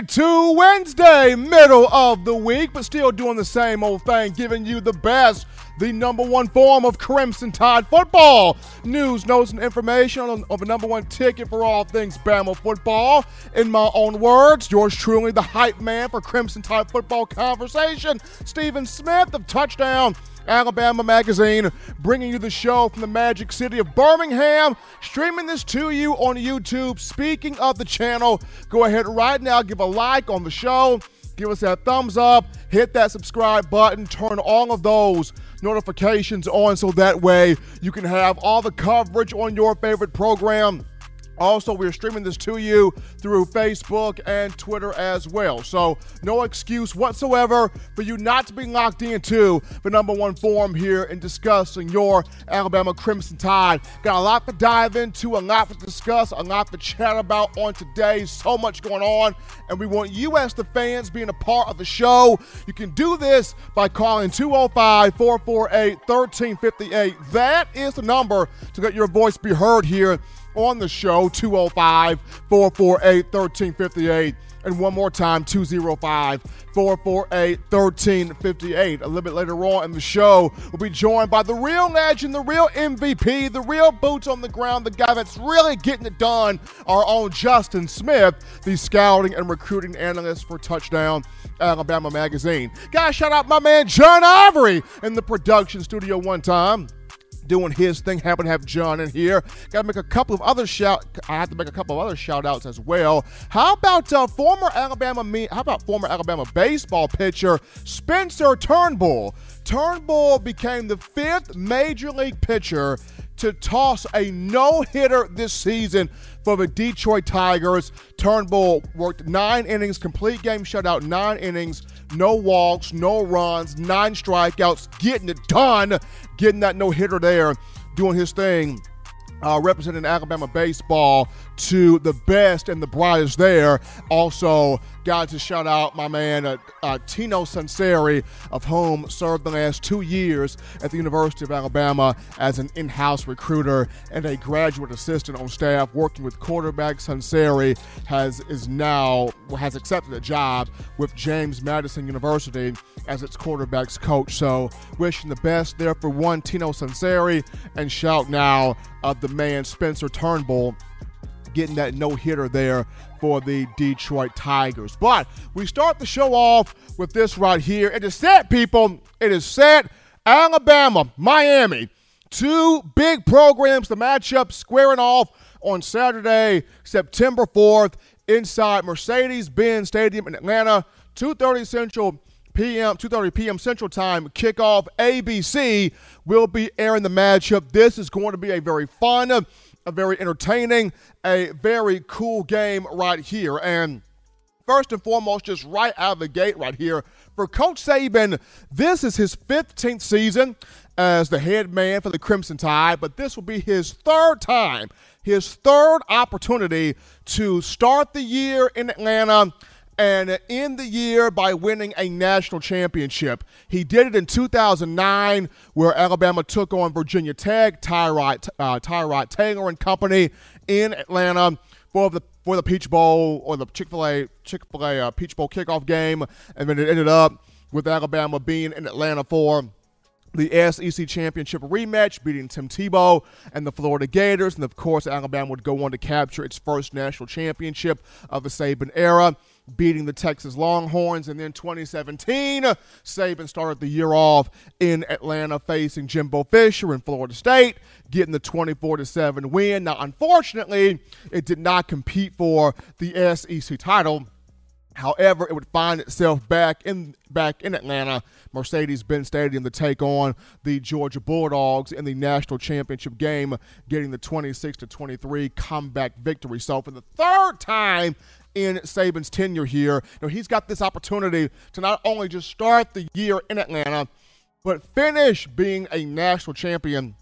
into Wednesday, middle of the week, but still doing the same old thing, giving you the best, the number one form of Crimson Tide football. News, notes, and information on, on the number one ticket for all things Bama football. In my own words, yours truly, the hype man for Crimson Tide football conversation, Stephen Smith of Touchdown Alabama Magazine, bringing you the show from the magic city of Birmingham, streaming this to you on YouTube. Speaking of the channel, go ahead right now, give a like on the show, give us that thumbs up, hit that subscribe button, turn all of those notifications on so that way you can have all the coverage on your favorite program also, we're streaming this to you through Facebook and Twitter as well. So, no excuse whatsoever for you not to be locked into the number one forum here in discussing your Alabama Crimson Tide. Got a lot to dive into, a lot to discuss, a lot to chat about on today. So much going on, and we want you as the fans being a part of the show. You can do this by calling 205 448 1358. That is the number to let your voice be heard here on the show 205 448 1358. And one more time, 205 448 1358. A little bit later on in the show, we'll be joined by the real legend, the real MVP, the real boots on the ground, the guy that's really getting it done, our own Justin Smith, the scouting and recruiting analyst for Touchdown Alabama Magazine. Guys, shout out my man John Ivory in the production studio one time doing his thing. Happen to have John in here. Got to make a couple of other shout. I have to make a couple of other shout outs as well. How about uh, former Alabama? Me? How about former Alabama baseball pitcher Spencer Turnbull? Turnbull became the fifth major league pitcher to toss a no hitter this season for the Detroit Tigers. Turnbull worked nine innings, complete game shutout, nine innings, no walks, no runs, nine strikeouts, getting it done, getting that no hitter there, doing his thing uh, representing Alabama baseball to the best and the brightest there. Also, got to shout out my man uh, uh, Tino Sunseri, of whom served the last two years at the University of Alabama as an in-house recruiter and a graduate assistant on staff, working with quarterback. Sunseri has is now has accepted a job with James Madison University as its quarterbacks coach. So, wishing the best there for one Tino Sunseri, and shout now of the man Spencer Turnbull getting that no hitter there for the Detroit Tigers. But we start the show off with this right here. It is set, people. It is set. Alabama, Miami. Two big programs, the matchup squaring off on Saturday, September 4th, inside Mercedes-Benz Stadium in Atlanta, 2:30 Central p.m. 2:30 p.m. Central Time kickoff. ABC will be airing the matchup. This is going to be a very fun, a very entertaining, a very cool game right here. And first and foremost, just right out of the gate, right here for Coach Saban, this is his 15th season as the head man for the Crimson Tide, but this will be his third time, his third opportunity to start the year in Atlanta and end the year by winning a national championship. He did it in 2009, where Alabama took on Virginia Tech, Tyrod, uh, Tyrod Taylor and company in Atlanta for the for the Peach Bowl or the Chick Fil A Chick Fil A uh, Peach Bowl kickoff game, and then it ended up with Alabama being in Atlanta for the SEC championship rematch, beating Tim Tebow and the Florida Gators. And of course, Alabama would go on to capture its first national championship of the Saban era beating the Texas Longhorns. And then 2017, Saban started the year off in Atlanta facing Jimbo Fisher in Florida State, getting the 24 7 win. Now, unfortunately, it did not compete for the SEC title. However, it would find itself back in back in Atlanta, Mercedes-Benz Stadium to take on the Georgia Bulldogs in the national championship game, getting the 26 to 23 comeback victory. So for the third time in Saban's tenure here. You he's got this opportunity to not only just start the year in Atlanta, but finish being a national champion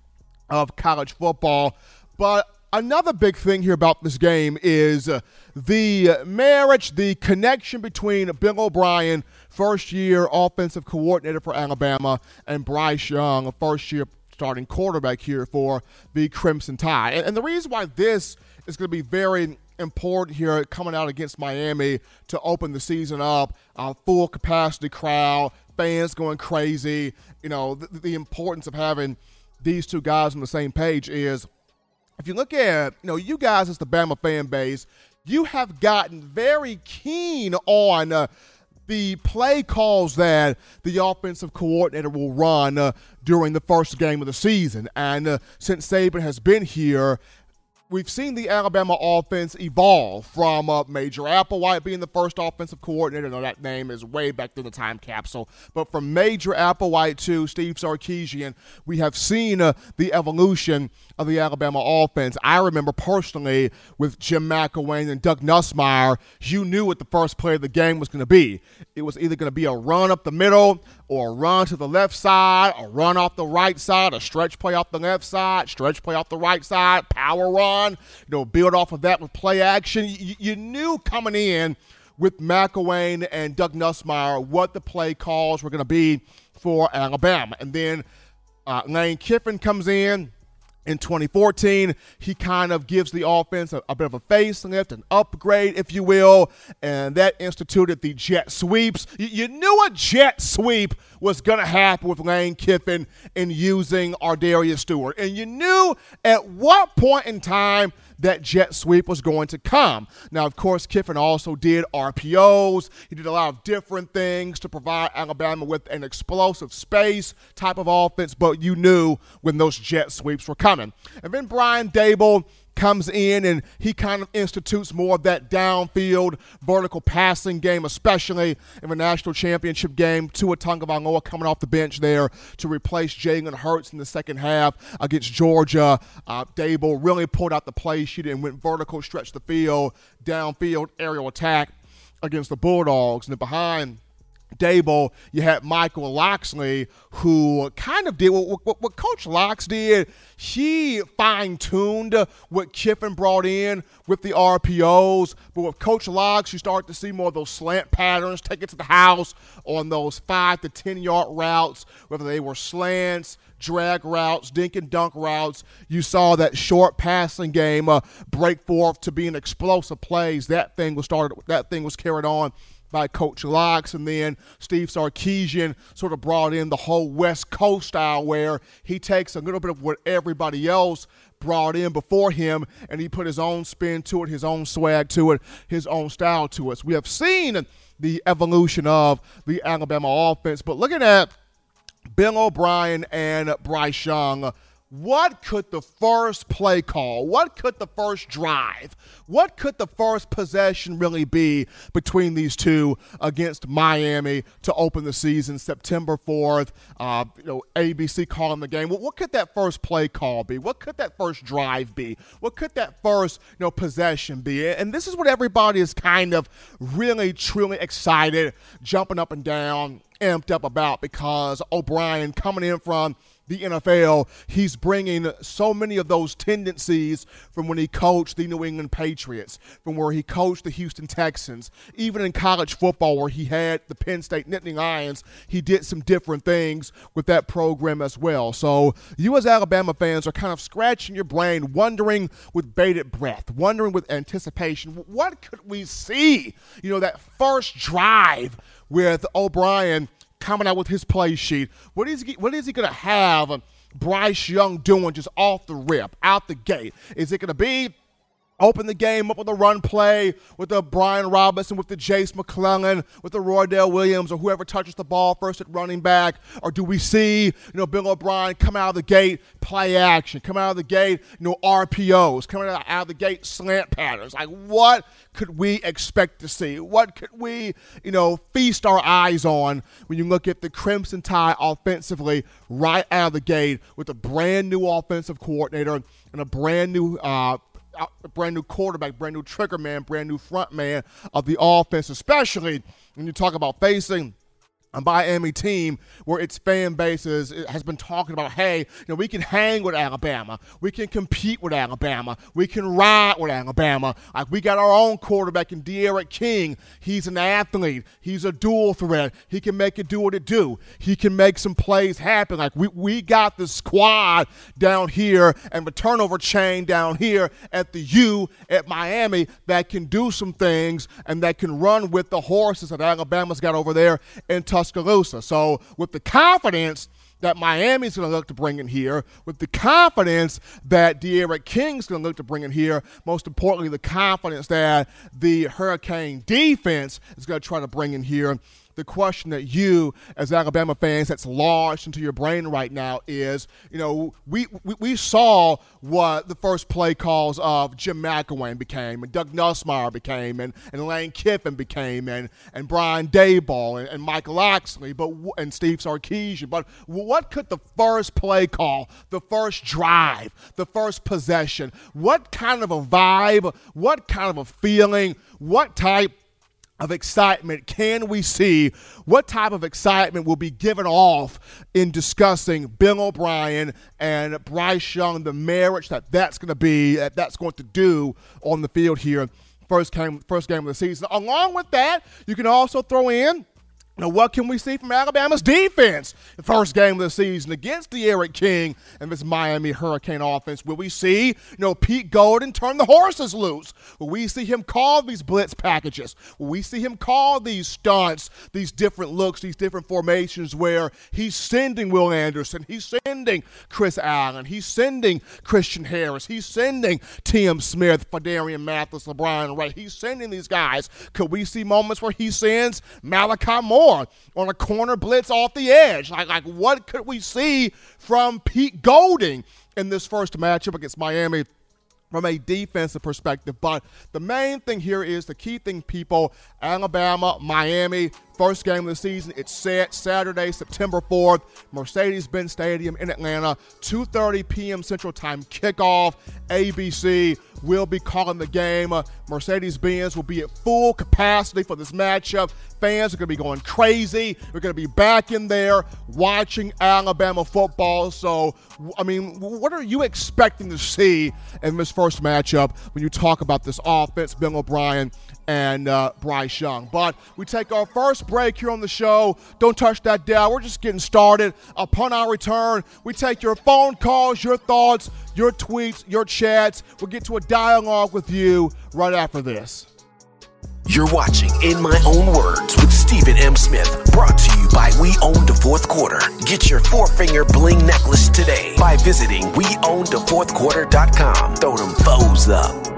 of college football. But another big thing here about this game is uh, the marriage, the connection between Bill O'Brien, first year offensive coordinator for Alabama, and Bryce Young, first year starting quarterback here for the Crimson Tide. And, and the reason why this is going to be very important here coming out against Miami to open the season up. Uh, full capacity crowd, fans going crazy. You know, the, the importance of having these two guys on the same page is if you look at, you know, you guys as the Bama fan base, you have gotten very keen on uh, the play calls that the offensive coordinator will run uh, during the first game of the season. And uh, since Saban has been here, we've seen the Alabama offense evolve from uh, Major Applewhite being the first offensive coordinator. No, that name is way back in the time capsule. But from Major Applewhite to Steve Sarkisian, we have seen uh, the evolution of the Alabama offense. I remember personally with Jim McElwain and Doug Nussmeier, you knew what the first play of the game was going to be. It was either going to be a run up the middle or a run to the left side, a run off the right side, a stretch play off the left side, stretch play off the right side, power run, you know, build off of that with play action. You, you knew coming in with McElwain and Doug Nussmeier what the play calls were going to be for Alabama. And then uh, Lane Kiffin comes in in 2014. He kind of gives the offense a, a, bit of a facelift, an upgrade, if you will, and that instituted the jet sweeps. You, you knew a jet sweep was going to happen with Lane Kiffin and using Ardarius Stewart, and you knew at what point in time – that jet sweep was going to come. Now, of course, Kiffin also did RPOs. He did a lot of different things to provide Alabama with an explosive space type of offense, but you knew when those jet sweeps were coming. And then Brian Daboll comes in and he kind of institutes more of that downfield vertical passing game, especially in the national championship game. Tua Tagovailoa coming off the bench there to replace Jalen Hurts in the second half against Georgia. Uh, Daboll really pulled out the play sheet and went vertical, stretched the field, downfield aerial attack against the Bulldogs. And then behind Daboll, you had Michael Locksley, who kind of did what, what, what Coach Locks did. He fine tuned what Kiffin brought in with the RPOs. But with Coach Locks, you start to see more of those slant patterns, take it to the house on those five to 10 yard routes, whether they were slants, drag routes, dink and dunk routes. You saw that short passing game uh, break forth to being explosive plays. That thing was started. That thing was carried on by Coach Locks, and then Steve Sarkisian sort of brought in the whole West Coast style where he takes a little bit of what everybody else brought in before him and he put his own spin to it, his own swag to it, his own style to it. We have seen the evolution of the Alabama offense, but looking at Bill O'Brien and Bryce Young – what could the first play call, what could the first drive, what could the first possession really be between these two against Miami to open the season September 4th? Uh, you know, ABC calling the game. What, what could that first play call be? What could that first drive be? What could that first you know possession be? And this is what everybody is kind of really, truly excited, jumping up and down, amped up about because O'Brien coming in from the NFL, he's bringing so many of those tendencies from when he coached the New England Patriots, from where he coached the Houston Texans, even in college football where he had the Penn State Nittany Lions, he did some different things with that program as well. So you as Alabama fans are kind of scratching your brain, wondering with bated breath, wondering with anticipation, what could we see? You know, that first drive with O'Brien – coming out with his play sheet. What is he, what is he going to have Bryce Young doing just off the rip, out the gate? Is it going to be open the game up with a run play with the Brian Robinson, with the Jase McClellan, with the Roydell Williams, or whoever touches the ball first at running back? Or do we see, you know, Bill O'Brien come out of the gate, play action, come out of the gate, you know, RPOs, coming out of the gate, slant patterns? Like, what could we expect to see? What could we, you know, feast our eyes on when you look at the Crimson Tide offensively right out of the gate with a brand new offensive coordinator and a brand new uh, brand new quarterback, brand new trigger man, brand new front man of the offense, especially when you talk about facing a Miami team where its fan base is, has been talking about, hey, you know, we can hang with Alabama, we can compete with Alabama, we can ride with Alabama. Like we got our own quarterback in D'Eriq King. He's an athlete. He's a dual threat. He can make it do what it do. He can make some plays happen. Like we we got the squad down here and the turnover chain down here at the U at Miami that can do some things and that can run with the horses that Alabama's got over there in Tuscaloosa. So with the confidence that Miami's going to look to bring in here, with the confidence that D'Eriq King's going to look to bring in here, most importantly, the confidence that the Hurricane defense is going to try to bring in here the question that you, as Alabama fans, that's lodged into your brain right now is, you know, we, we, we saw what the first play calls of Jim McElwain became, and Doug Nussmeier became, and, and Lane Kiffin became, and, and Brian Daboll, and, and Mike Locksley, but and Steve Sarkisian. But what could the first play call, the first drive, the first possession, what kind of a vibe, what kind of a feeling, what type of excitement can we see? What type of excitement will be given off in discussing Bill O'Brien and Bryce Young, the marriage that that's going to be, that that's going to do on the field here, first game, first game of the season. Along with that, you can also throw in now, what can we see from Alabama's defense? The first game of the season against D'Eriq King and this Miami Hurricane offense. Will we see, you know, Pete Golding turn the horses loose? Will we see him call these blitz packages? Will we see him call these stunts, these different looks, these different formations where he's sending Will Anderson, he's sending Chris Allen, he's sending Christian Harris, he's sending Tim Smith, Phidarian Mathis, LaBryan Ray. He's sending these guys. Could we see moments where he sends Malachi Moore? On a corner blitz off the edge. Like, like what could we see from Pete Golding in this first matchup against Miami? From a defensive perspective, but the main thing here is the key thing, people Alabama, Miami, First game of the season. It's set Saturday, September 4th, Mercedes-Benz Stadium in Atlanta, 2:30 p.m. Central Time kickoff. ABC will be calling the game. Mercedes-Benz will be at full capacity for this matchup. Fans are going to be going crazy. We're going to be back in there watching Alabama football. So, I mean, what are you expecting to see in this first matchup when you talk about this offense, Bill O'Brien and uh, Bryce Young. But we take our first break here on the show. Don't touch that dial. We're just getting started. Upon our return, we take your phone calls, your thoughts, your tweets, your chats. We'll get to a dialogue with you right after this. You're watching In My Own Words with Stephen M. Smith, brought to you by We Own the Fourth Quarter. Get your four finger bling necklace today by visiting WeOwnTheFourthQuarter.com. Throw them foes up.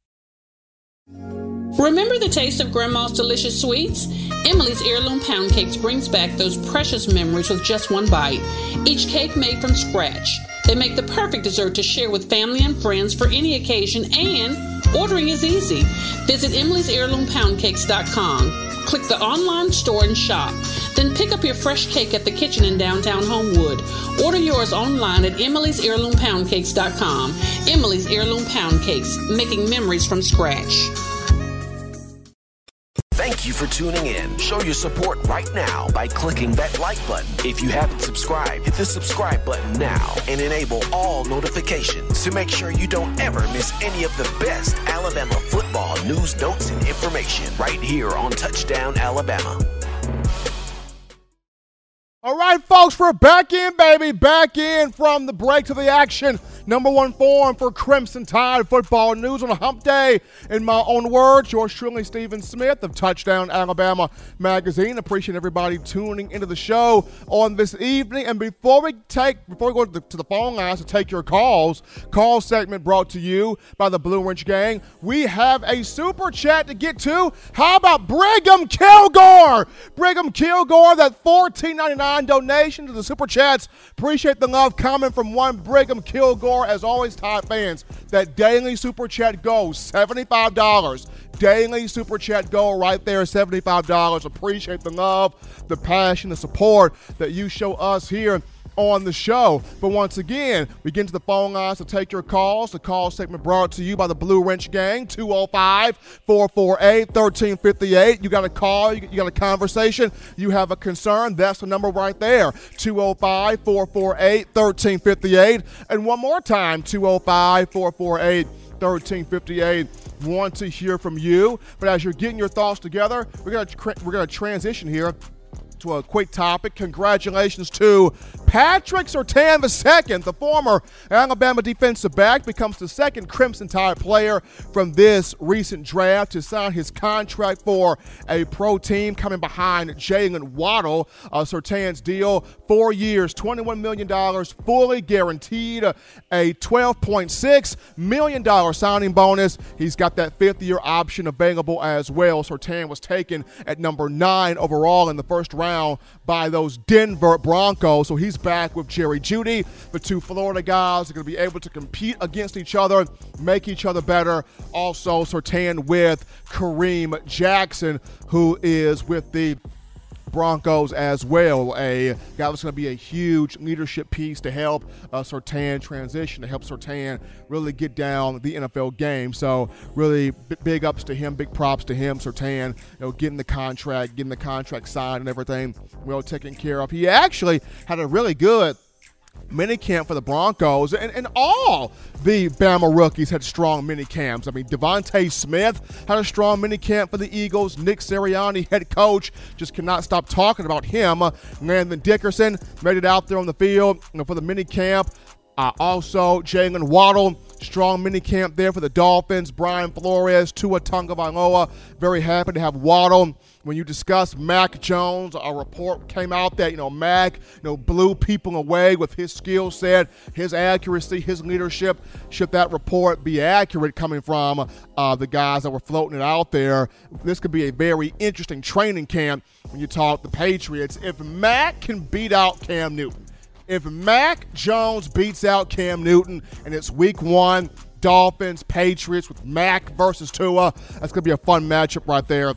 Remember the taste of Grandma's delicious sweets? Emily's Heirloom Pound Cakes brings back those precious memories with just one bite. Each cake made from scratch. They make the perfect dessert to share with family and friends for any occasion, and ordering is easy. Visit Emily's heirloom Cakes.com. Click the online store and shop. Then pick up your fresh cake at the kitchen in downtown Homewood. Order yours online at Emily's Cakes.com. Emily's Heirloom Pound Cakes, making memories from scratch. Thank you for tuning in. Show your support right now by clicking that like button. If you haven't subscribed, hit the subscribe button now and enable all notifications to make sure you don't ever miss any of the best Alabama football news, notes, and information right here on Touchdown Alabama. All right, folks, we're back in, baby. Back in from the break to the action. Number one form for Crimson Tide football news on a hump day. In my own words, yours truly, Stephen Smith of Touchdown Alabama Magazine. Appreciate everybody tuning into the show on this evening. And before we take, before we go to the, to the phone lines to take your calls, call segment brought to you by the Blue Wrench Gang. We have a super chat to get to. How about Brigham Kilgore? Brigham Kilgore, that $14.99 donation to the super chats. Appreciate the love coming from one Brigham Kilgore As always, Tide fans, that daily super chat goes $75. Daily super chat go right there, $75. Appreciate the love, the passion, the support that you show us here on the show. But once again, we get into the phone lines to take your calls. The call segment brought to you by the Blue Wrench Gang, 205 448 1358. You got a call, you got a conversation, you have a concern. That's the number right there, 205 448 1358. And one more time, 205 448 1358 want to hear from you but as you're getting your thoughts together we're going to we're to transition here to a quick topic. Congratulations to Patrick Surtain II, the former Alabama defensive back, becomes the second Crimson Tide player from this recent draft to sign his contract for a pro team coming behind Jaylen Waddle. Uh, Surtain's deal, four years, $21 million, fully guaranteed, a $12.6 million signing bonus. He's got that fifth year option available as well. Surtain was taken at number nine overall in the first round by those Denver Broncos. So he's back with Jerry Jeudy. The two Florida guys are going to be able to compete against each other, make each other better. Also, Surtain with Kareem Jackson, who is with the Broncos as well. A guy that's going to be a huge leadership piece to help uh, Surtain transition, to help Surtain really get down the NFL game. So really b- big ups to him, big props to him, Surtain, you know, getting the contract, getting the contract signed and everything well taken care of. He actually had a really good – minicamp for the Broncos, and, and all the Bama rookies had strong minicamps. I mean, DeVonta Smith had a strong minicamp for the Eagles. Nick Sirianni, head coach, just cannot stop talking about him. Landon Dickerson made it out there on the field for the minicamp. Uh, also, Jaylen Waddle, strong minicamp there for the Dolphins. Brian Flores, Tua Tagovailoa, very happy to have Waddle when you discuss Mac Jones, a report came out that you know Mac, you know, blew people away with his skill set, his accuracy, his leadership. Should that report be accurate, coming from uh, the guys that were floating it out there, this could be a very interesting training camp when you talk the Patriots. If Mac can beat out Cam Newton, if Mac Jones beats out Cam Newton, and it's Week One. Dolphins, Patriots with Mac versus Tua. That's going to be a fun matchup right there.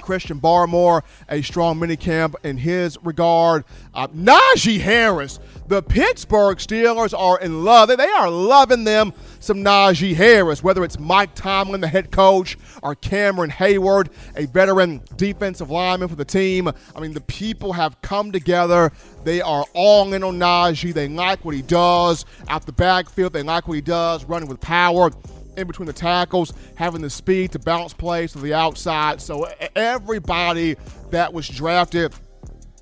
Christian Barmore, a strong minicamp in his regard. Uh, Najee Harris, the Pittsburgh Steelers are in love. They are loving them some Najee Harris, whether it's Mike Tomlin, the head coach, or Cameron Heyward, a veteran defensive lineman for the team. I mean, the people have come together. They are all in on Najee. They like what he does out the backfield. They like what he does running with power in between the tackles, having the speed to bounce plays to the outside. So everybody that was drafted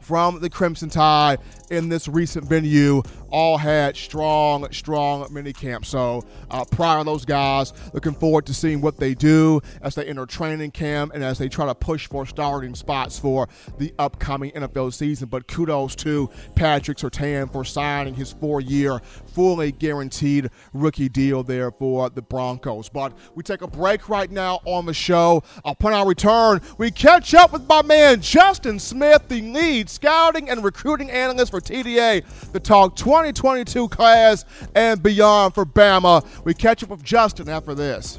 from the Crimson Tide in this recent venue all had strong, strong mini camps. So uh, prior to those guys, looking forward to seeing what they do as they enter training camp and as they try to push for starting spots for the upcoming NFL season. But kudos to Patrick Surtain for signing his four-year, fully guaranteed rookie deal there for the Broncos. But we take a break right now on the show. Upon our return, we catch up with my man Justin Smith, the lead scouting and recruiting analyst for TDA, the Talk 2022 class, and beyond for Bama. We catch up with Justin after this.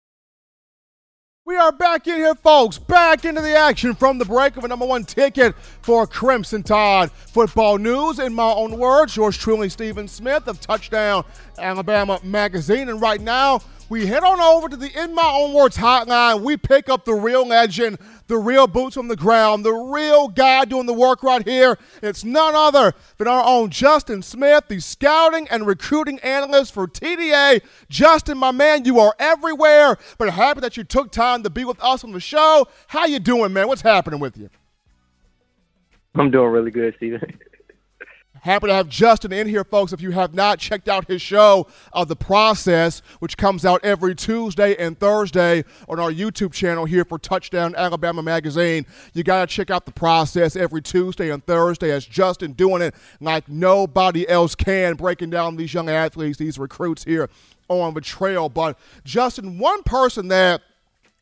We are back in here, folks. Back into the action from the break of a number one ticket for Crimson Tide football news. In my own words, yours truly, Stephen Smith of Touchdown Alabama Magazine. And right now, we head on over to the In My Own Words hotline. We pick up the real legend, the real boots on the ground, the real guy doing the work right here. It's none other than our own Justin Smith, the scouting and recruiting analyst for TDA. Justin, my man, you are everywhere, but happy that you took time to be with us on the show. How you doing, man? What's happening with you? I'm doing really good, Stephen. Happy to have Justin in here, folks. If you have not checked out his show, uh, The Process, which comes out every Tuesday and Thursday on our YouTube channel here for Touchdown Alabama Magazine, you got to check out The Process every Tuesday and Thursday as Justin doing it like nobody else can, breaking down these young athletes, these recruits here on the trail. But, Justin, one person that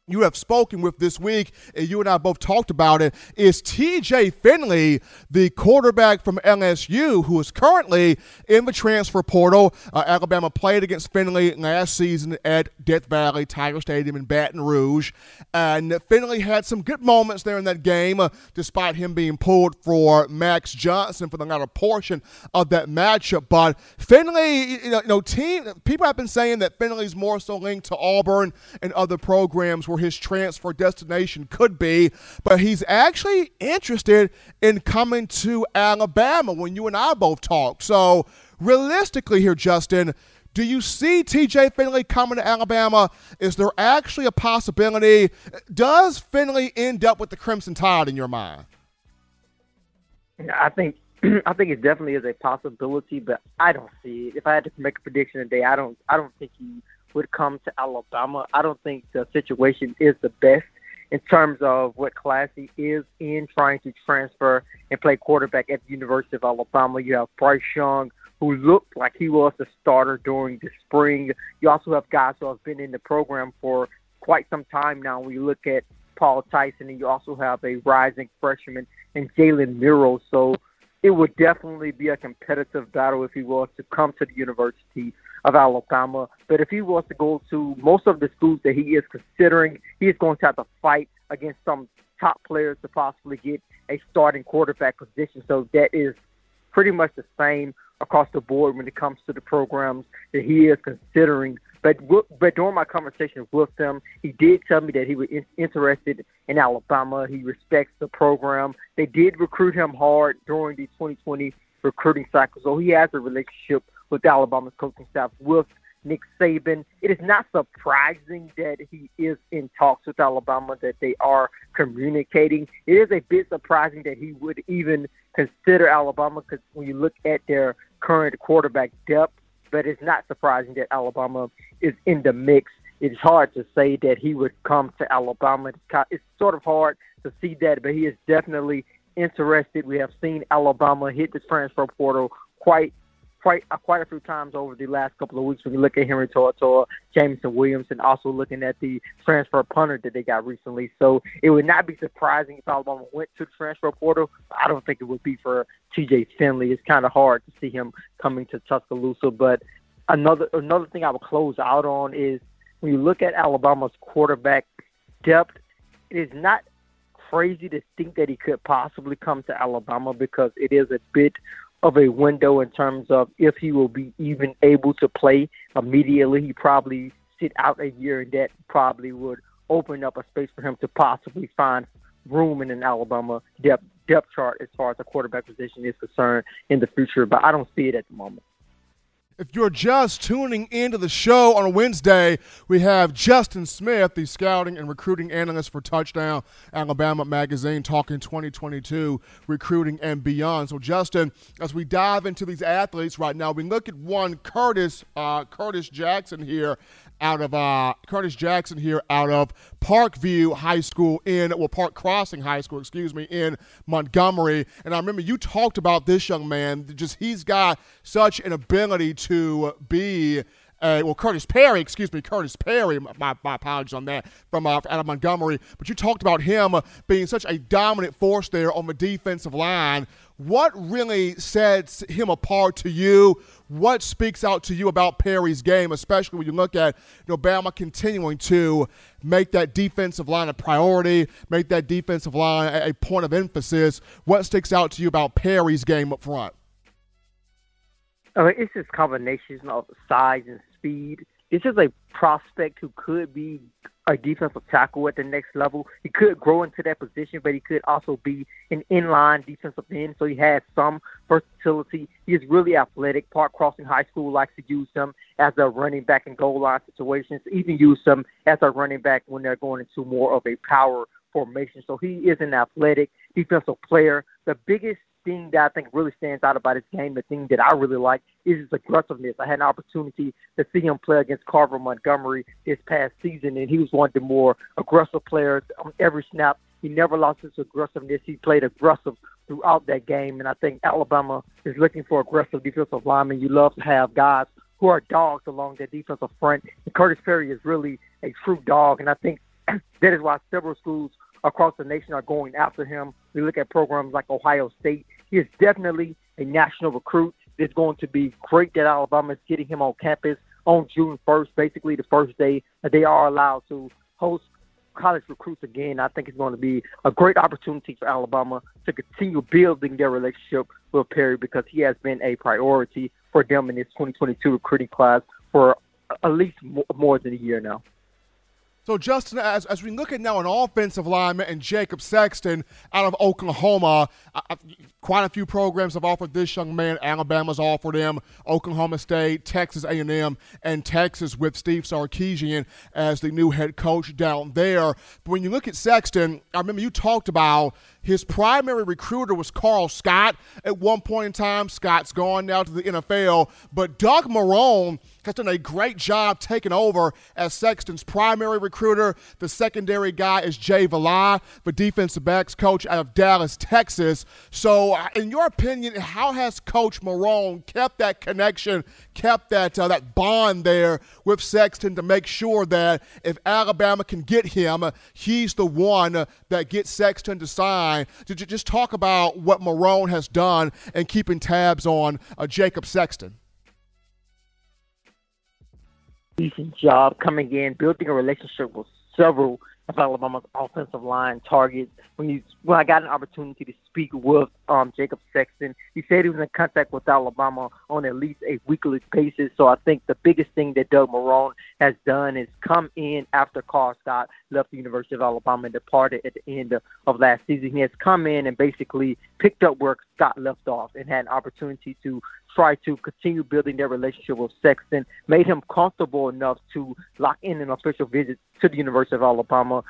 you have spoken with this week, and you and I both talked about it, is TJ Finley, the quarterback from LSU, who is currently in the transfer portal. Uh, Alabama played against Finley last season at Death Valley Tiger Stadium in Baton Rouge, and Finley had some good moments there in that game, uh, despite him being pulled for Max Johnson for the latter portion of that matchup. But Finley, you know, you know team people have been saying that Finley's more so linked to Auburn and other programs where his transfer destination could be, but he's actually interested in coming to Alabama when you and I both talked. So, realistically, here, Justin, do you see TJ Finley coming to Alabama? Is there actually a possibility? Does Finley end up with the Crimson Tide in your mind? I think I think it definitely is a possibility, but I don't see it. If I had to make a prediction today, I don't I don't think he would come to Alabama. I don't think the situation is the best in terms of what class he is in trying to transfer and play quarterback at the University of Alabama. You have Bryce Young, who looked like he was the starter during the spring. You also have guys who have been in the program for quite some time now. When you look at Paul Tyson, and you also have a rising freshman in Jalen Milroe. So it would definitely be a competitive battle if he was to come to the University of Alabama. But if he was to go to most of the schools that he is considering, he is going to have to fight against some top players to possibly get a starting quarterback position. So that is pretty much the same across the board when it comes to the programs that he is considering. But but during my conversation with him, he did tell me that he was in, interested in Alabama. He respects the program. They did recruit him hard during the 2020 recruiting cycle, so he has a relationship with Alabama's coaching staff with Nick Saban. It is not surprising that he is in talks with Alabama, that they are communicating. It is a bit surprising that he would even consider Alabama because when you look at their current quarterback depth, but it's not surprising that Alabama is in the mix. It's hard to say that he would come to Alabama. It's sort of hard to see that, but he is definitely interested. We have seen Alabama hit the transfer portal quite quite uh, quite a few times over the last couple of weeks when you look at Henry To'oTo'o, Jameson Williams, and also looking at the transfer punter that they got recently. So it would not be surprising if Alabama went to the transfer portal. I don't think it would be for T.J. Finley. It's kind of hard to see him coming to Tuscaloosa. But another another thing I would close out on is when you look at Alabama's quarterback depth, it is not crazy to think that he could possibly come to Alabama because it is a bit of a window in terms of if he will be even able to play immediately. He probably sit out a year, and that probably would open up a space for him to possibly find room in an Alabama depth depth chart as far as the quarterback position is concerned in the future. But I don't see it at the moment. If you're just tuning into the show on a Wednesday, we have Justin Smith, the scouting and recruiting analyst for Touchdown Alabama Magazine, talking 2022 recruiting and beyond. So, Justin, as we dive into these athletes right now, we look at one Curtis uh, Curtis Jackson here out of uh, Curtis Jackson here out of Parkview High School in well Park Crossing High School, excuse me, in Montgomery. And I remember you talked about this young man. Just he's got such an ability to be. Uh, well, Curtis Perry, excuse me, Curtis Perry. My, my apologies on that from uh, out of Montgomery. But you talked about him being such a dominant force there on the defensive line. What really sets him apart to you? What speaks out to you about Perry's game, especially when you look at you know, Bama continuing to make that defensive line a priority, make that defensive line a, a point of emphasis? What sticks out to you about Perry's game up front? I mean, it's just combination of size and speed. This is a prospect who could be a defensive tackle at the next level. He could grow into that position, but he could also be an inline defensive end. So he has some versatility. He is really athletic. Park Crossing High School likes to use him as a running back in goal line situations, even use him as a running back when they're going into more of a power formation. So he is an athletic defensive player. The biggest thing that I think really stands out about his game, the thing that I really like, is his aggressiveness. I had an opportunity to see him play against Carver Montgomery this past season, and he was one of the more aggressive players on every snap. He never lost his aggressiveness. He played aggressive throughout that game, and I think Alabama is looking for aggressive defensive linemen. You love to have guys who are dogs along the defensive front, and Curtis Perry is really a true dog, and I think that is why several schools across the nation are going after him. We look at programs like Ohio State. He is definitely a national recruit. It's going to be great that Alabama is getting him on campus on June 1st, basically the first day that they are allowed to host college recruits again. I think it's going to be a great opportunity for Alabama to continue building their relationship with Perry because he has been a priority for them in this 2022 recruiting class for at least more than a year now. So, Justin, as, as we look at now an offensive lineman and Jacob Sexton out of Oklahoma, I, quite a few programs have offered this young man. Alabama's offered him, Oklahoma State, Texas A&M, and Texas with Steve Sarkisian as the new head coach down there. But when you look at Sexton, I remember you talked about his primary recruiter was Karl Scott at one point in time. Scott's gone now to the NFL, but Doug Marrone – has done a great job taking over as Sexton's primary recruiter. The secondary guy is Jay Valai, the defensive backs coach out of Dallas, Texas. So, uh, in your opinion, how has Coach Marrone kept that connection, kept that uh, that bond there with Sexton to make sure that if Alabama can get him, he's the one that gets Sexton to sign? You just talk about what Marrone has done and keeping tabs on uh, Jacob Sexton? decent job coming in, building a relationship with several of Alabama's offensive line targets. When you when I got an opportunity to speak with um, Jacob Sexton, he said he was in contact with Alabama on at least a weekly basis. So I think the biggest thing that Doug Marrone has done is come in after Karl Scott left the University of Alabama and departed at the end of, of last season. He has come in and basically picked up where Scott left off and had an opportunity to try to continue building their relationship with Sexton, made him comfortable enough to lock in an official visit to the University of Alabama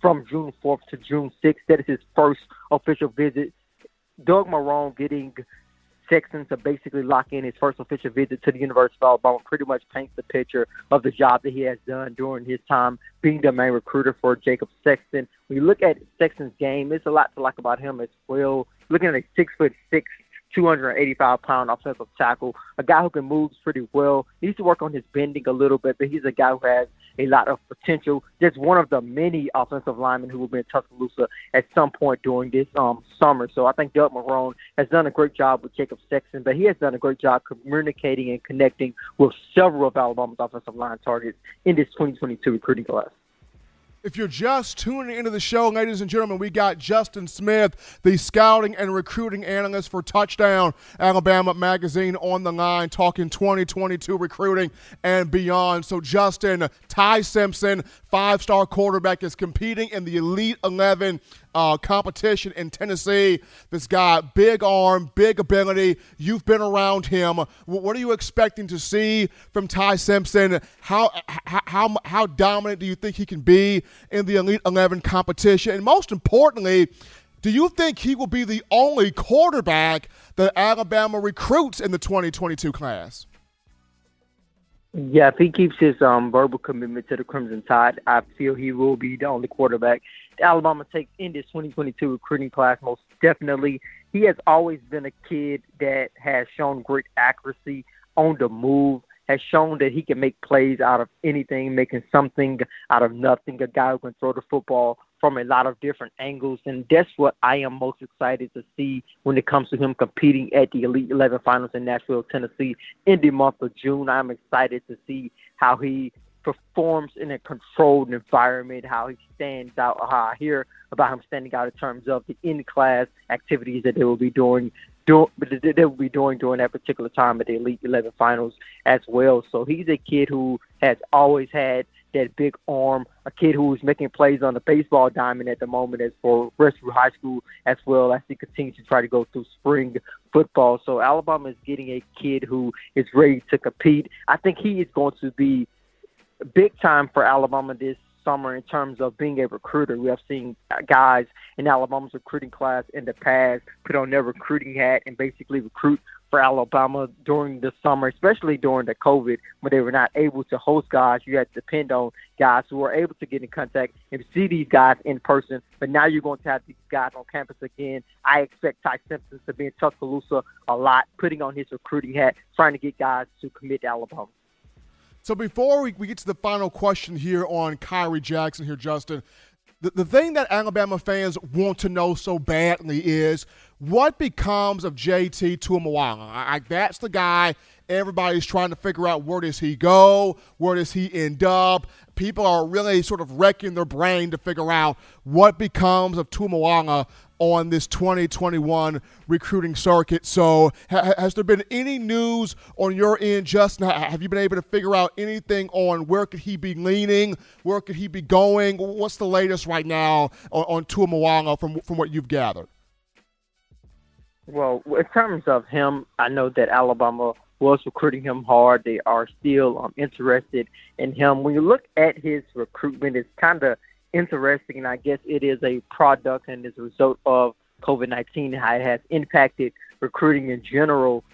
from June 4th to June 6th. That is his first official visit. Doug Marrone getting Sexton to basically lock in his first official visit to the University of Alabama pretty much paints the picture of the job that he has done during his time being the main recruiter for Jacob Sexton. When you look at Sexton's game, there's a lot to like about him as well. Looking at a six foot six 285 pound offensive tackle, a guy who can move pretty well. He needs to work on his bending a little bit, but he's a guy who has a lot of potential. Just one of the many offensive linemen who will be in Tuscaloosa at some point during this um, summer. So I think Doug Marrone has done a great job with Jacob Sexton, but he has done a great job communicating and connecting with several of Alabama's offensive line targets in this 2022 recruiting class. If you're just tuning into the show, ladies and gentlemen, we got Justin Smith, the scouting and recruiting analyst for Touchdown Alabama Magazine, on the line talking 2022 recruiting and beyond. So, Justin, Ty Simpson, five star quarterback, is competing in the Elite 11 uh, competition in Tennessee. This guy, big arm, big ability. You've been around him. What are you expecting to see from Ty Simpson? How how how dominant do you think he can be in the Elite Eleven competition? And most importantly. Do you think he will be the only quarterback that Alabama recruits in the 2022 class? Yeah, if he keeps his um, verbal commitment to the Crimson Tide, I feel he will be the only quarterback Alabama takes in this 2022 recruiting class. Most definitely, he has always been a kid that has shown great accuracy on the move. Has shown that he can make plays out of anything, making something out of nothing. A guy who can throw the football from a lot of different angles, and that's what I am most excited to see when it comes to him competing at the Elite 11 Finals in Nashville, Tennessee, in the month of June. I'm excited to see how he performs in a controlled environment, how he stands out, how I hear about him standing out in terms of the in-class activities that they will be doing do, they will be doing during that particular time at the Elite 11 Finals as well. So he's a kid who has always had that big arm, a kid who's making plays on the baseball diamond at the moment as for Rescue High School as well as he continues to try to go through spring football. So Alabama is getting a kid who is ready to compete. I think he is going to be big time for Alabama this summer in terms of being a recruiter. We have seen guys in Alabama's recruiting class in the past put on their recruiting hat and basically recruit for Alabama during the summer, especially during the COVID when they were not able to host guys. You had to depend on guys who were able to get in contact and see these guys in person. But now you're going to have these guys on campus again. I expect Ty Simpson to be in Tuscaloosa a lot, putting on his recruiting hat, trying to get guys to commit to Alabama. So before we, we get to the final question here on Khyree Jackson here, Justin, the, the thing that Alabama fans want to know so badly is what becomes of JT Tuimoloau. I, that's the guy everybody's trying to figure out where does he go, where does he end up. People are really sort of wrecking their brain to figure out what becomes of Tuimoloau on this 2021 recruiting circuit. So, ha- has there been any news on your end, Justin? have you been able to figure out anything on where could he be leaning? Where could he be going? What's the latest right now on, on from from what you've gathered? Well, in terms of him, I know that Alabama was recruiting him hard. They are still um, interested in him. When you look at his recruitment, it's kind of interesting, and I guess it is a product and is a result of COVID 19, how it has impacted recruiting in general.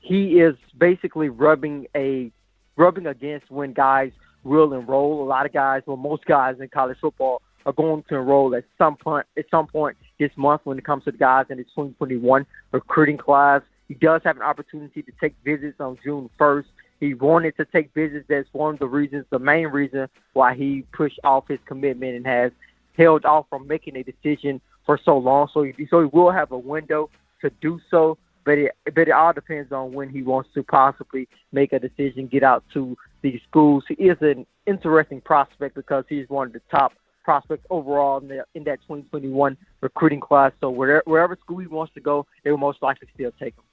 He is basically rubbing a rubbing against when guys will enroll. A lot of guys, well, most guys in college football are going to enroll at some point at some point this month when it comes to the guys in the 2021 recruiting class. He does have an opportunity to take visits on June 1st he wanted to take visits. That's one of the reasons, the main reason why he pushed off his commitment and has held off from making a decision for so long. So, he, so he will have a window to do so, but it but it all depends on when he wants to possibly make a decision, get out to these schools. He is an interesting prospect because he's one of the top prospects overall in, the, in that 2021 recruiting class. So wherever, wherever school he wants to go, they will most likely still take him.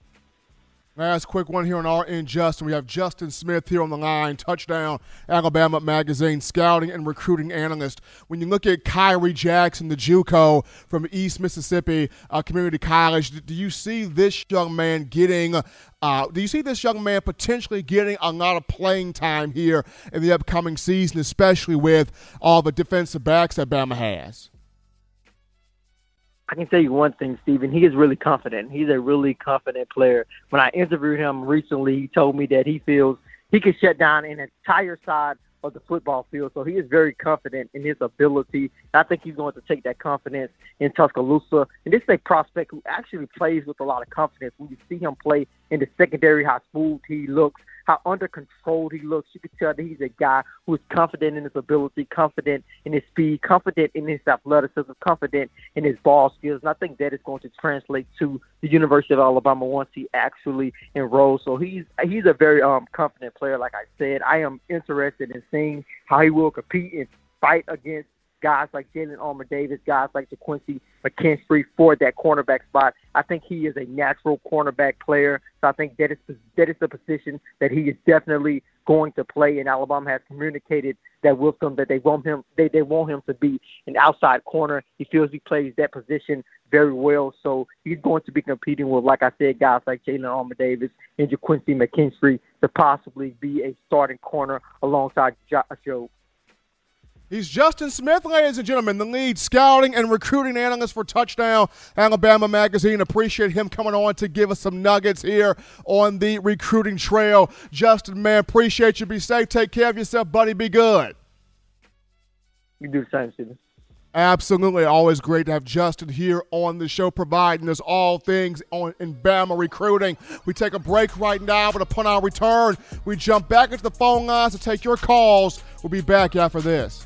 Last quick one here on our end, Justin. We have Justin Smith here on the line, touchdown Alabama Magazine scouting and recruiting analyst. When you look at Khyree Jackson, the JUCO from East Mississippi uh, Community College, do you see this young man getting? Uh, do you see this young man potentially getting a lot of playing time here in the upcoming season, especially with all the defensive backs that Bama has? I can tell you one thing, Stephen. He is really confident. He's a really confident player. When I interviewed him recently, he told me that he feels he can shut down an entire side of the football field. So he is very confident in his ability. I think he's going to take that confidence in Tuscaloosa. And this is a prospect who actually plays with a lot of confidence. When you see him play in the secondary, how smooth he looks, how under control he looks. You can tell that he's a guy who is confident in his ability, confident in his speed, confident in his athleticism, confident in his ball skills. And I think that is going to translate to the University of Alabama once he actually enrolls. So he's he's a very um confident player. Like I said, I am interested in seeing how he will compete and fight against guys like Jalyn Armour Davis, guys like DeQuincy McKinstry for that cornerback spot. I think he is a natural cornerback player. So I think that is that is the position that he is definitely going to play. And Alabama has communicated that with them that they want him they, they want him to be an outside corner. He feels he plays that position very well. So he's going to be competing with, like I said, guys like Jalyn Armour Davis and DeQuincy McKinstry to possibly be a starting corner alongside Josh He's Justin Smith, ladies and gentlemen, the lead scouting and recruiting analyst for Touchdown Alabama Magazine. Appreciate him coming on to give us some nuggets here on the recruiting trail. Justin, man, appreciate you. Be safe. Take care of yourself, buddy. Be good. You do the same, Stephen. Absolutely. Always great to have Justin here on the show, providing us all things on in Bama recruiting. We take a break right now, but upon our return, we jump back into the phone lines to take your calls. We'll be back after this.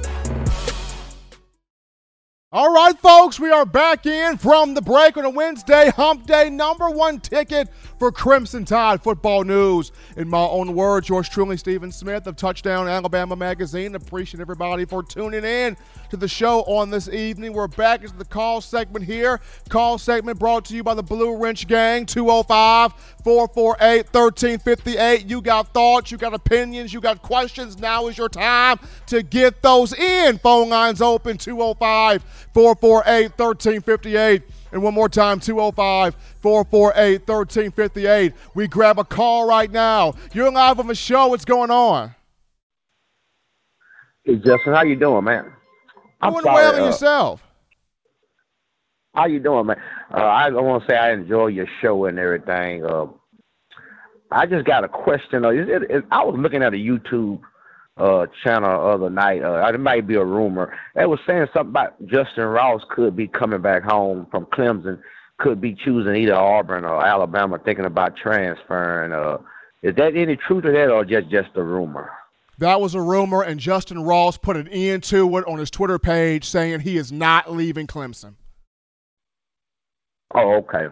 All right, folks, we are back in from the break on a Wednesday, hump day, number one ticket for Crimson Tide football news. In my own words, yours truly, Stephen Smith of Touchdown Alabama Magazine. Appreciate everybody for tuning in to the show on this evening. We're back into the call segment here. Call segment brought to you by the Blue Wrench Gang, 205 448 1358. You got thoughts, you got opinions, you got questions. Now is your time to get those in. Phone lines open, 205 448 1358. And one more time, 205 448 1358. We grab a call right now. You're live on the show. What's going on? Hey, Justin, how you doing, man? I'm doing well uh, yourself. How you doing, man? Uh, I want to say I enjoy your show and everything. Uh, I just got a question. It, it, I was looking at a YouTube uh, channel other night. Uh, it might be a rumor. They was saying something about Justin Ross could be coming back home from Clemson, could be choosing either Auburn or Alabama, thinking about transferring. Uh, is that any truth to that, or just just a rumor? That was a rumor, and Justin Ross put an end to it on his Twitter page, saying he is not leaving Clemson. Oh, okay.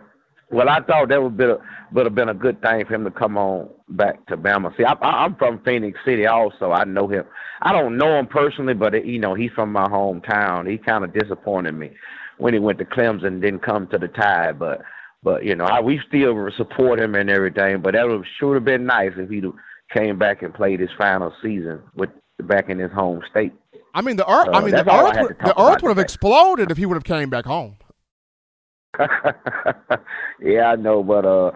Well, I thought that would be a, would have been a good thing for him to come on back to Bama. See, I, I'm from Phenix City, also. I know him. I don't know him personally, but it, you know he's from my hometown. He kind of disappointed me when he went to Clemson and didn't come to the Tide. But but you know, I, we still support him and everything. But that would sure have been nice if he came back and played his final season with back in his home state. I mean, the earth. Uh, I mean, the earth. Would, the earth would have exploded if he would have came back home. yeah, I know, but uh,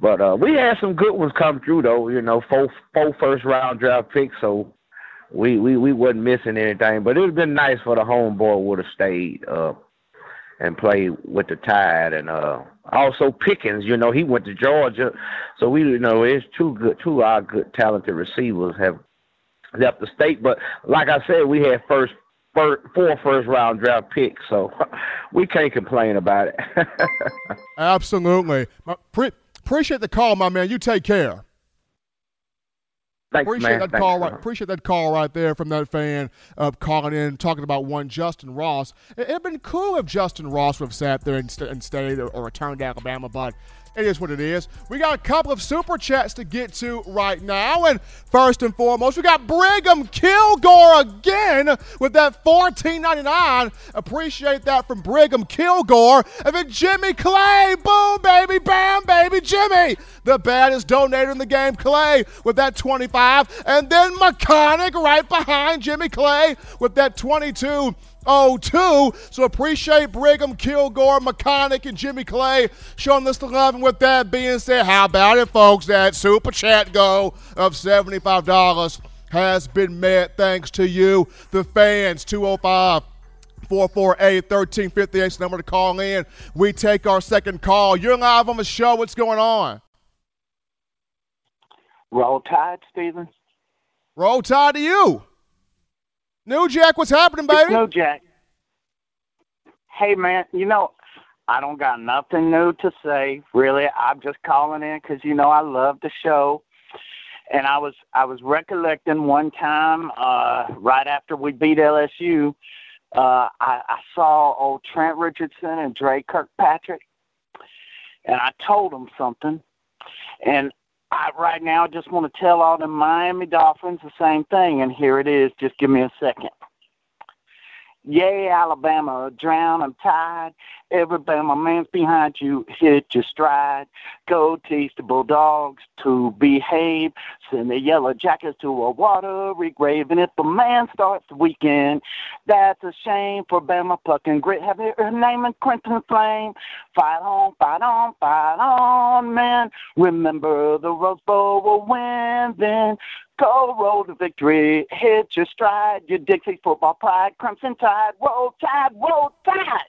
but uh, we had some good ones come through though. You know, four four first round draft picks, so we we we wasn't missing anything. But it would have been nice for the homeboy would have stayed uh and played with the Tide, and uh also Pickens. You know, he went to Georgia, so we you know it's two good two our good talented receivers have left the state. But like I said, we had first four first round draft picks, so we can't complain about it. Absolutely. Pre- appreciate the call, my man. You take care. Thanks, appreciate man. that Thanks, call. Right, appreciate that call right there from that fan uh, calling in, talking about one Justin Ross. It, would been cool if Justin Ross would have sat there and, st- and stayed or, or returned to Alabama, but it is what it is. We got a couple of super chats to get to right now. And first and foremost, we got Brigham Kilgore again with that $14.99. Appreciate that from Brigham Kilgore. And then Jimmy Clay. Boom, baby. Bam, baby. Jimmy, the baddest donator in the game, Clay, with that 25. And then McConic right behind Jimmy Clay with that 22. 02. So appreciate Brigham, Kilgore, McConic, and Jimmy Clay showing this 11. With that being said, how about it, folks? That super chat go of $75 has been met thanks to you, the fans. 205 448 1358 is the number to call in. We take our second call. You're live on the show. What's going on? Roll Tide, Steven. Roll Tide to you. New Jack, what's happening, baby? New Jack. Hey, man, you know, I don't got nothing new to say, really. I'm just calling in because, you know, I love the show. And I was I was recollecting one time uh, right after we beat LSU, uh, I, I saw old Trent Richardson and Dre Kirkpatrick, and I told them something. And I right now I just want to tell all the Miami Dolphins the same thing, and here it is. Just give me a second. Yay, Alabama, drown, I'm tired. Every Bama man's behind you, hit your stride. Go teach the Bulldogs to behave. Send the Yellow Jackets to a watery grave. And if a man starts weekend, that's a shame for Bama plucking grit. Have your name in crimson flame. Fight on, fight on, fight on, man. Remember the Rose Bowl will win then. Go roll to victory, hit your stride, your Dixie football pride, Crimson Tide, roll tide, roll tide.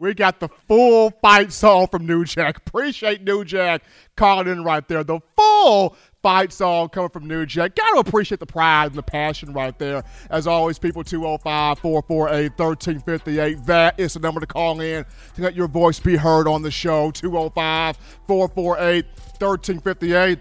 We got the full fight song from New Jack. Appreciate New Jack calling in right there. The full fight song coming from New Jack. Got to appreciate the pride and the passion right there. As always, people 205 448 1358. That is the number to call in to let your voice be heard on the show. 205 448 1358.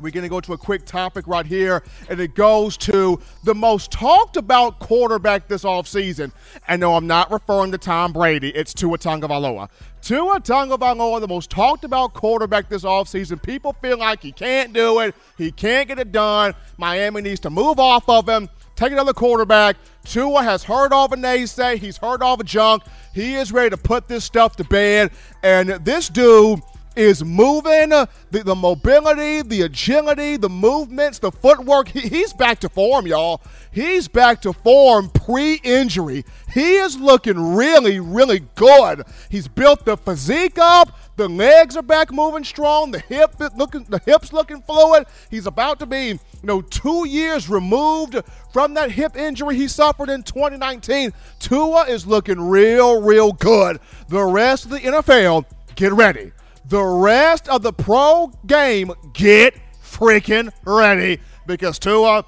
We're going to go to a quick topic right here, and it goes to the most talked about quarterback this offseason. And no, I'm not referring to Tom Brady, it's Tua Tagovailoa. Tua Tagovailoa, the most talked about quarterback this offseason. People feel like he can't do it, he can't get it done. Miami needs to move off of him, take another quarterback. Tua has heard all the naysay, he's heard all the junk. He is ready to put this stuff to bed, and this dude is moving, uh, the, the mobility, the agility, the movements, the footwork. He, he's back to form, y'all. He's back to form pre injury. He is looking really, really good. He's built the physique up. The legs are back moving strong. The hip looking, the hips looking fluid. He's about to be, you know, two years removed from that hip injury he suffered in 2019. Tua is looking real, real good. The rest of the NFL, get ready the rest of the pro game, get freaking ready because Tua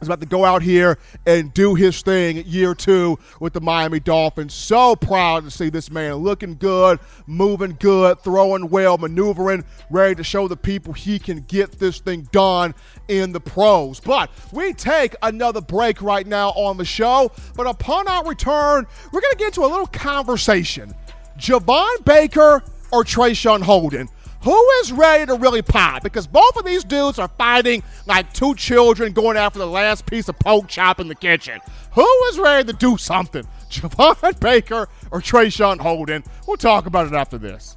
is about to go out here and do his thing year two with the Miami Dolphins. So proud to see this man looking good, moving good, throwing well, maneuvering, ready to show the people he can get this thing done in the pros. But we take another break right now on the show. But upon our return, we're going to get into a little conversation. Javon Baker or Traeshon Holden? Who is ready to really pop? Because both of these dudes are fighting like two children going after the last piece of pork chop in the kitchen. Who is ready to do something? Javon Baker or Traeshon Holden? We'll talk about it after this.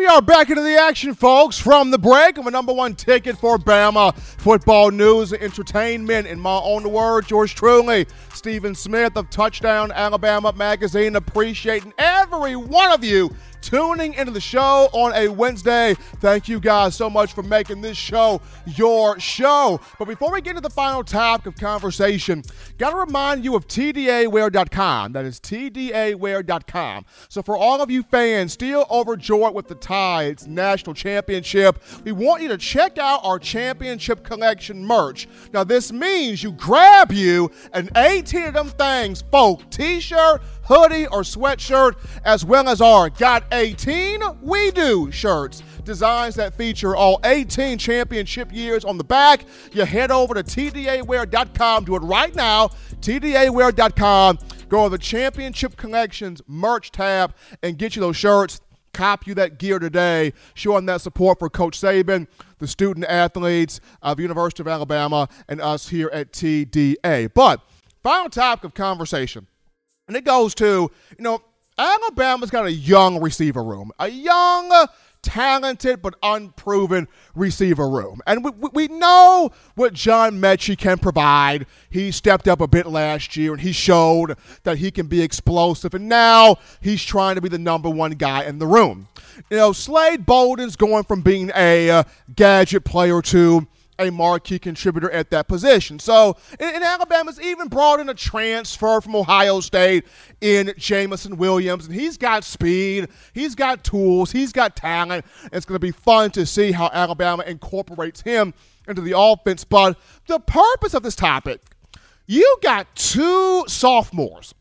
We are back into the action, folks, from the break of a number one ticket for Bama football news and entertainment. In my own words, yours truly, Stephen Smith of Touchdown Alabama Magazine, appreciating every one of you tuning into the show on a Wednesday. Thank you guys so much for making this show your show. But before we get to the final topic of conversation, got to remind you of TDAwear.com. That is TDAwear.com. So for all of you fans still overjoyed with the Tides national championship, we want you to check out our championship collection merch. Now, this means you grab you an 18 of them things, folk, t shirt, hoodie, or sweatshirt, as well as our Got 18 We Do shirts. Designs that feature all 18 championship years on the back. You head over to TDAwear.com. Do it right now. TDAwear.com. Go to the Championship Collections merch tab and get you those shirts. Cop you that gear today, showing that support for Coach Saban, the student athletes of University of Alabama, and us here at TDA. But final topic of conversation, and it goes to, you know, Alabama's got a young receiver room, a young talented but unproven receiver room. And we, we know what John Metchie can provide. He stepped up a bit last year and he showed that he can be explosive. And now he's trying to be the number one guy in the room. You know, Slade Bolden's going from being a uh, gadget player to a marquee contributor at that position. So, and, Alabama's even brought in a transfer from Ohio State in Jameson Williams, and he's got speed, he's got tools, he's got talent. It's going to be fun to see how Alabama incorporates him into the offense. But the purpose of this topic, you got two sophomores,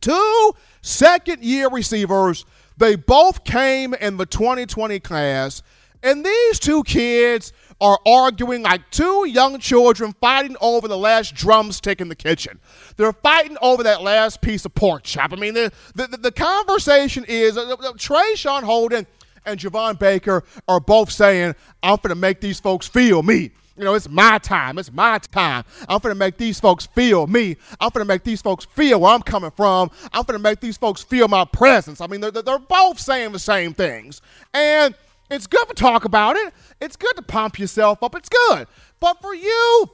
two second year receivers. They both came in the 2020 class, and these two kids are arguing like two young children fighting over the last drumstick in the kitchen. They're fighting over that last piece of pork chop. I mean, the, the, the conversation is uh, uh Traeshon Holden and Javon Baker are both saying, I'm going to make these folks feel me. You know, it's my time. It's my time. I'm going to make these folks feel me. I'm going to make these folks feel where I'm coming from. I'm going to make these folks feel my presence. I mean, they're, they're both saying the same things. And – it's good to talk about it. It's good to pump yourself up. It's good. But for you,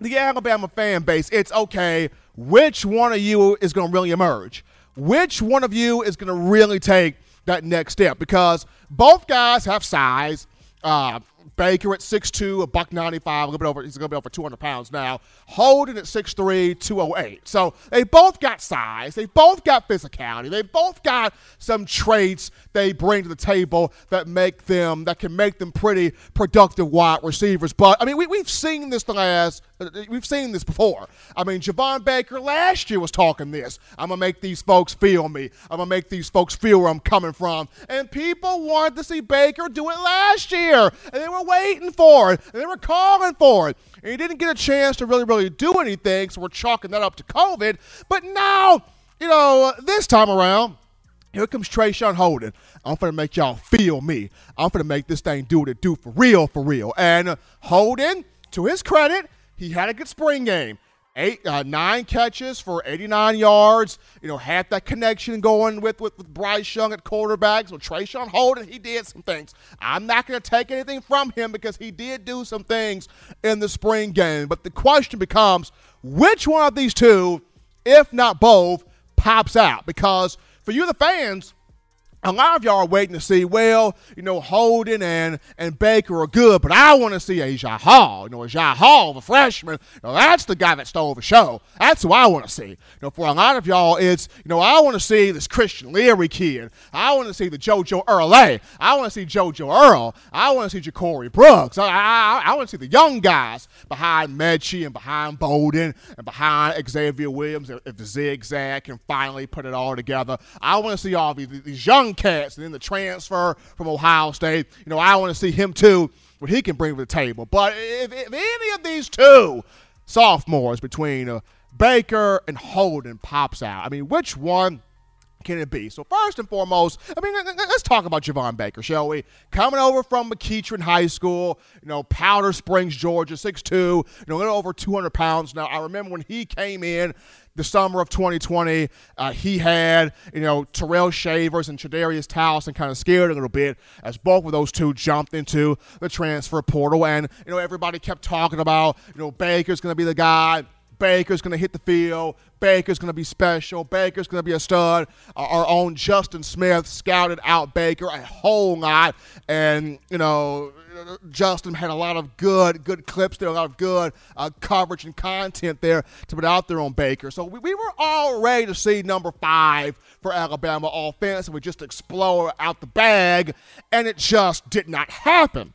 the Alabama fan base, it's okay. Which one of you is going to really emerge? Which one of you is going to really take that next step? Because both guys have size. Uh, Baker at 6'2", a buck 95, a little bit over, he's going to be over 200 pounds now. Holden at 6'3", 208. So they both got size. They both got physicality. They both got some traits they bring to the table that make them, that can make them pretty productive wide receivers. But, I mean, we, we've seen this the last, we've seen this before. I mean, Javon Baker last year was talking this. I'm going to make these folks feel me. I'm going to make these folks feel where I'm coming from. And people wanted to see Baker do it last year. And they were waiting for it, and they were calling for it. And he didn't get a chance to really, really do anything, so we're chalking that up to COVID. But now, you know, this time around, here comes Traeshon Holden. I'm to make y'all feel me. I'm to make this thing do what it do for real, for real. And Holden, to his credit, he had a good spring game eight, uh, nine catches for 89 yards. You know, had that connection going with, with, with Bryce Young at quarterback. So Traeshon Holden, he did some things. I'm not going to take anything from him because he did do some things in the spring game. But the question becomes, which one of these two, if not both, pops out? Because for you, the fans, a lot of y'all are waiting to see, well, you know, Holden and, and Baker are good, but I want to see Agiye Hall. You know, Agiye Hall, the freshman, you know, that's the guy that stole the show. That's who I want to see. You know, for a lot of y'all, it's, you know, I want to see this Christian Leary kid. I want to see the JoJo Earle. I want to see JoJo Earle. I want to see Ja'Corey Brooks. I, I, I want to see the young guys behind Metchie and behind Bolden and behind Xavier Williams if the zigzag can finally put it all together. I want to see all these, these young young cats, and then the transfer from Ohio State. You know, I want to see him too, what he can bring to the table. But if, if any of these two sophomores between uh, Baker and Holden pops out, I mean, which one? can it be? So first and foremost, I mean, let's talk about Javon Baker, shall we? Coming over from McEachern High School, you know, Powder Springs, Georgia, 6'2", you know, a little over 200 pounds. Now, I remember when he came in, the summer of 2020. Uh, he had, you know, Tyrell Shavers and Chadarius Townsend kind of scared a little bit as both of those two jumped into the transfer portal. And, you know, everybody kept talking about, you know, Baker's going to be the guy. Baker's going to hit the field. Baker's going to be special. Baker's going to be a stud. Our own Justin Smith scouted out Baker a whole lot, and you know Justin had a lot of good, good clips there, a lot of good uh, coverage and content there to put out there on Baker. So we, we were all ready to see number five for Alabama offense, and we just explode out the bag, and it just did not happen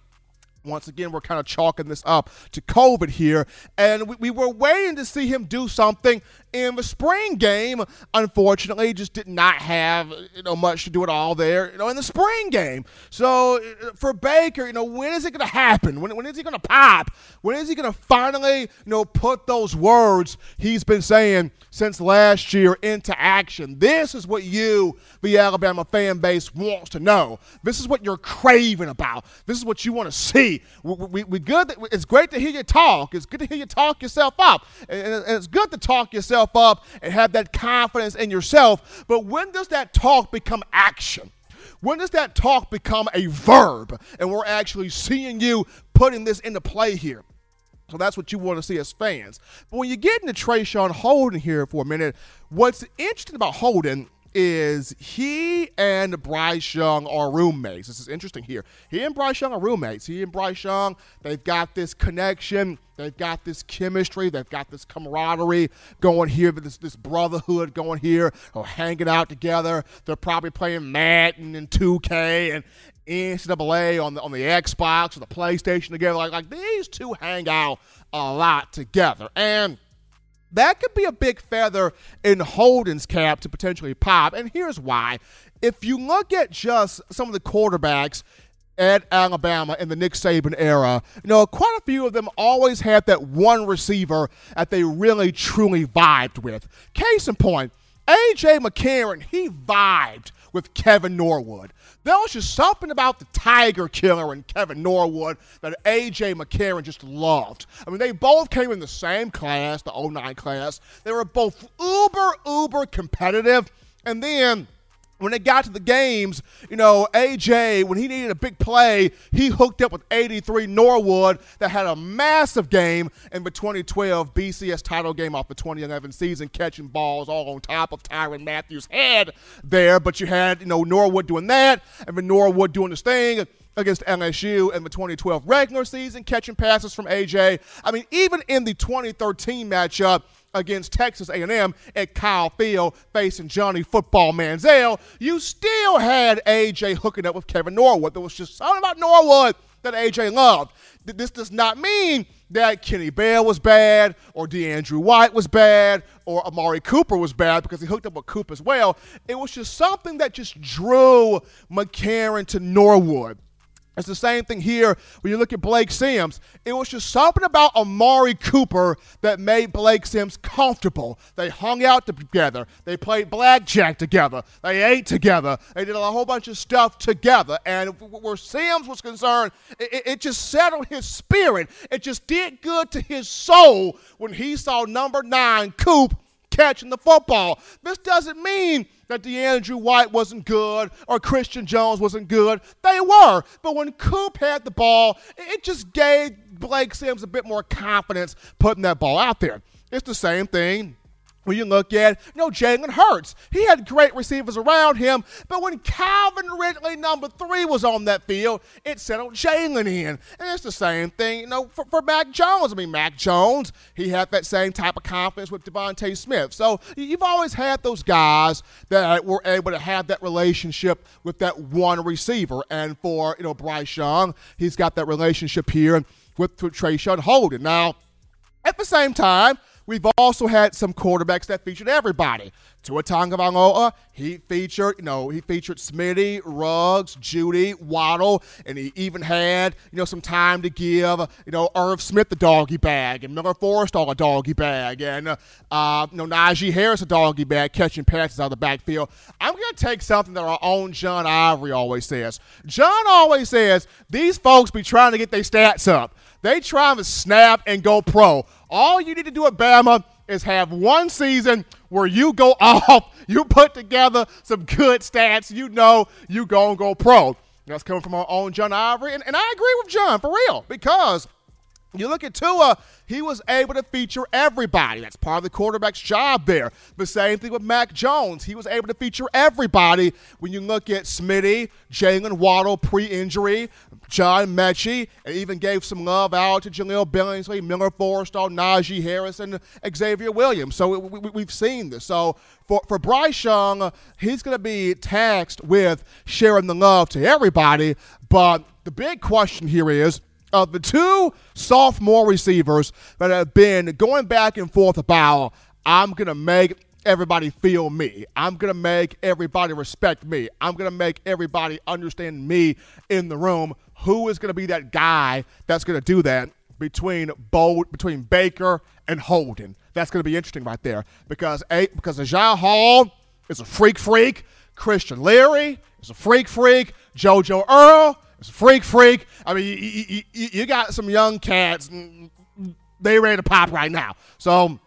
once again, we're kind of chalking this up to COVID here. And we, we, were waiting to see him do something in the spring game. Unfortunately, just did not have you know much to do at all there, you know, in the spring game. So uh, for Baker, you know, when is it going to happen? When, when is he going to pop? When is he going to finally, you know, put those words he's been saying since last year into action? This is what you, the Alabama fan base, wants to know. This is what you're craving about. This is what you want to see. We, we, we good. It's great to hear you talk. It's good to hear you talk yourself up, and, and it's good to talk yourself yourself up and have that confidence in yourself. But when does that talk become action? When does that talk become a verb and we're actually seeing you putting this into play here? So that's what you want to see as fans. But when you get into Traeshon Holden here for a minute, what's interesting about Holden is he and Bryce Young are roommates. This is interesting here. He and Bryce Young are roommates. He and Bryce Young, they've got this connection. They've got this chemistry. They've got this camaraderie going here, this this brotherhood going here, or hanging out together. They're probably playing Madden and 2K and NCAA on the on the Xbox or the PlayStation together. Like like these two hang out a lot together, and that could be a big feather in Holden's cap to potentially pop. And here's why. If you look at just some of the quarterbacks at Alabama in the Nick Saban era, you know, quite a few of them always had that one receiver that they really truly vibed with. Case in point, AJ McCarron, he vibed with Kevin Norwood. There was just something about the Tiger Killer and Kevin Norwood that A.J. McCarron just loved. I mean, they both came in the same class, the 09 class. They were both uber, uber competitive. And then when it got to the games, you know, AJ, when he needed a big play, he hooked up with 83 Norwood that had a massive game in the 2012 BCS title game off the 2011 season, catching balls all on top of Tyrann Mathieu's head there. But you had, you know, Norwood doing that, and then Norwood doing his thing against LSU in the 2012 regular season, catching passes from AJ. I mean, even in the 2013 matchup, against Texas A&M at Kyle Field facing Johnny Football Manziel, you still had AJ hooking up with Kevin Norwood. There was just something about Norwood that AJ loved. This does not mean that Kenny Bell was bad or DeAndrew White was bad or Amari Cooper was bad because he hooked up with Cooper as well. It was just something that just drew McCarron to Norwood. It's the same thing here when you look at Blake Sims. It was just something about Amari Cooper that made Blake Sims comfortable. They hung out together. They played blackjack together. They ate together. They did a whole bunch of stuff together. And where Sims was concerned, it, it just settled his spirit. It just did good to his soul when he saw number nine, Coop, catching the football. This doesn't mean that DeAndrew White wasn't good or Christion Jones wasn't good. They were. But when Coop had the ball, it just gave Blake Sims a bit more confidence putting that ball out there. It's the same thing when you look at, you know, Jalen Hurts, he had great receivers around him, but when Calvin Ridley, number three, was on that field, it settled Jalen in. And it's the same thing, you know, for, for Mac Jones. I mean, Mac Jones, he had that same type of confidence with DeVonta Smith. So you've always had those guys that were able to have that relationship with that one receiver. And for, you know, Bryce Young, he's got that relationship here with, with Traeshon Holden. Now, at the same time, We've also had some quarterbacks that featured everybody. Tua Tagovailoa, he featured, you know, he featured Smitty, Ruggs, Jeudy, Waddle, and he even had, you know, some time to give, you know, Irv Smith the doggy bag, and Miller Forristall a doggy bag, and, uh, you know, Najee Harris a doggy bag, catching passes out of the backfield. I'm going to take something that our own John Ivory always says. John always says these folks be trying to get their stats up. They trying to snap and go pro. All you need to do at Bama is have one season where you go off, you put together some good stats, you know you going to go pro. That's coming from our own John Ivory. And, and I agree with John, for real, because You look at Tua, he was able to feature everybody. That's part of the quarterback's job there. The same thing with Mac Jones. He was able to feature everybody. When you look at Smitty, Jaylen Waddle pre injury, John Metchie, and even gave some love out to Jahleel Billingsley, Miller Forristall, Najee Harris, and Xavier Williams. So we, have seen this. So for, for Bryce Young, he's going to be taxed with sharing the love to everybody. But the big question here is of the two sophomore receivers that have been going back and forth about, I'm going to make everybody feel me. I'm going to make everybody respect me. I'm going to make everybody understand me in the room. Who is going to be that guy that's going to do that between Bold, between Baker and Holden? That's going to be interesting right there because a because Agiye Hall is a freak freak. Christian Leary is a freak freak. JoJo Earle it's freak, freak. I mean, you, you, you got some young cats. They ready to pop right now. So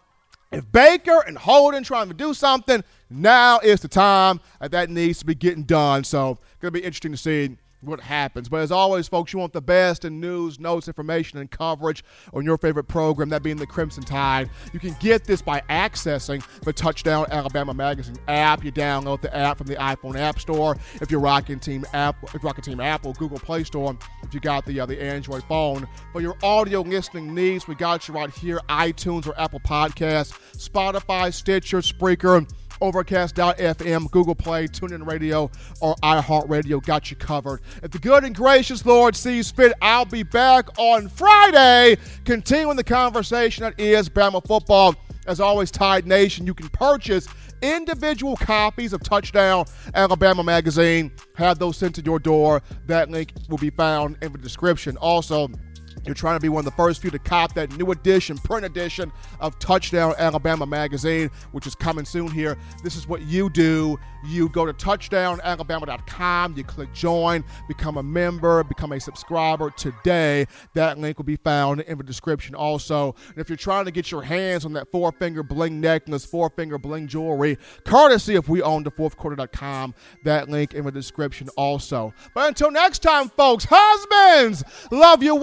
if Baker and Holden trying to do something, now is the time that that needs to be getting done. So going to be interesting to see what happens. But as always, folks, you want the best in news, notes, information, and coverage on your favorite program, that being the Crimson Tide. You can get this by accessing the Touchdown Alabama Magazine app. You download the app from the iPhone App Store. If you're rocking Team Apple, if rocking Team Apple, Google Play Store. If you got the uh, the Android phone for your audio listening needs, we got you right here: iTunes or Apple Podcasts, Spotify, Stitcher, Spreaker Overcast.fm, Google Play, TuneIn Radio, or iHeartRadio got you covered. If the good and gracious Lord sees fit, I'll be back on Friday, continuing the conversation is Bama football. As always, Tide Nation, you can purchase individual copies of Touchdown Alabama Magazine. Have those sent to your door. That link will be found in the description. Also, you're trying to be one of the first few to cop that new edition, print edition of Touchdown Alabama magazine, which is coming soon here. This is what you do. You go to touchdownalabama.com, you click join, become a member, become a subscriber today. That link will be found in the description also. And if you're trying to get your hands on that four finger bling necklace, four finger bling jewelry, courtesy of we own the fourthquarter.com, that link in the description also. But until next time, folks, husbands, love your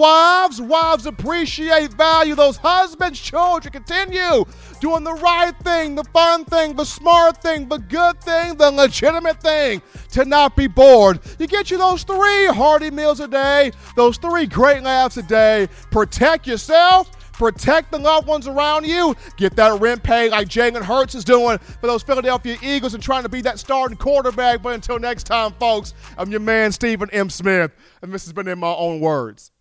wives, wives appreciate, value those husbands, children, continue doing the right thing, the fun thing, the smart thing, the good thing, the legitimate thing to not be bored. You get you those three hearty meals a day, those three great laughs a day. Protect yourself. Protect the loved ones around you. Get that rent paid like Jalen Hurts is doing for those Philadelphia Eagles and trying to be that starting quarterback. But until next time, folks, I'm your man, Stephen M. Smith, and this has been in my own words.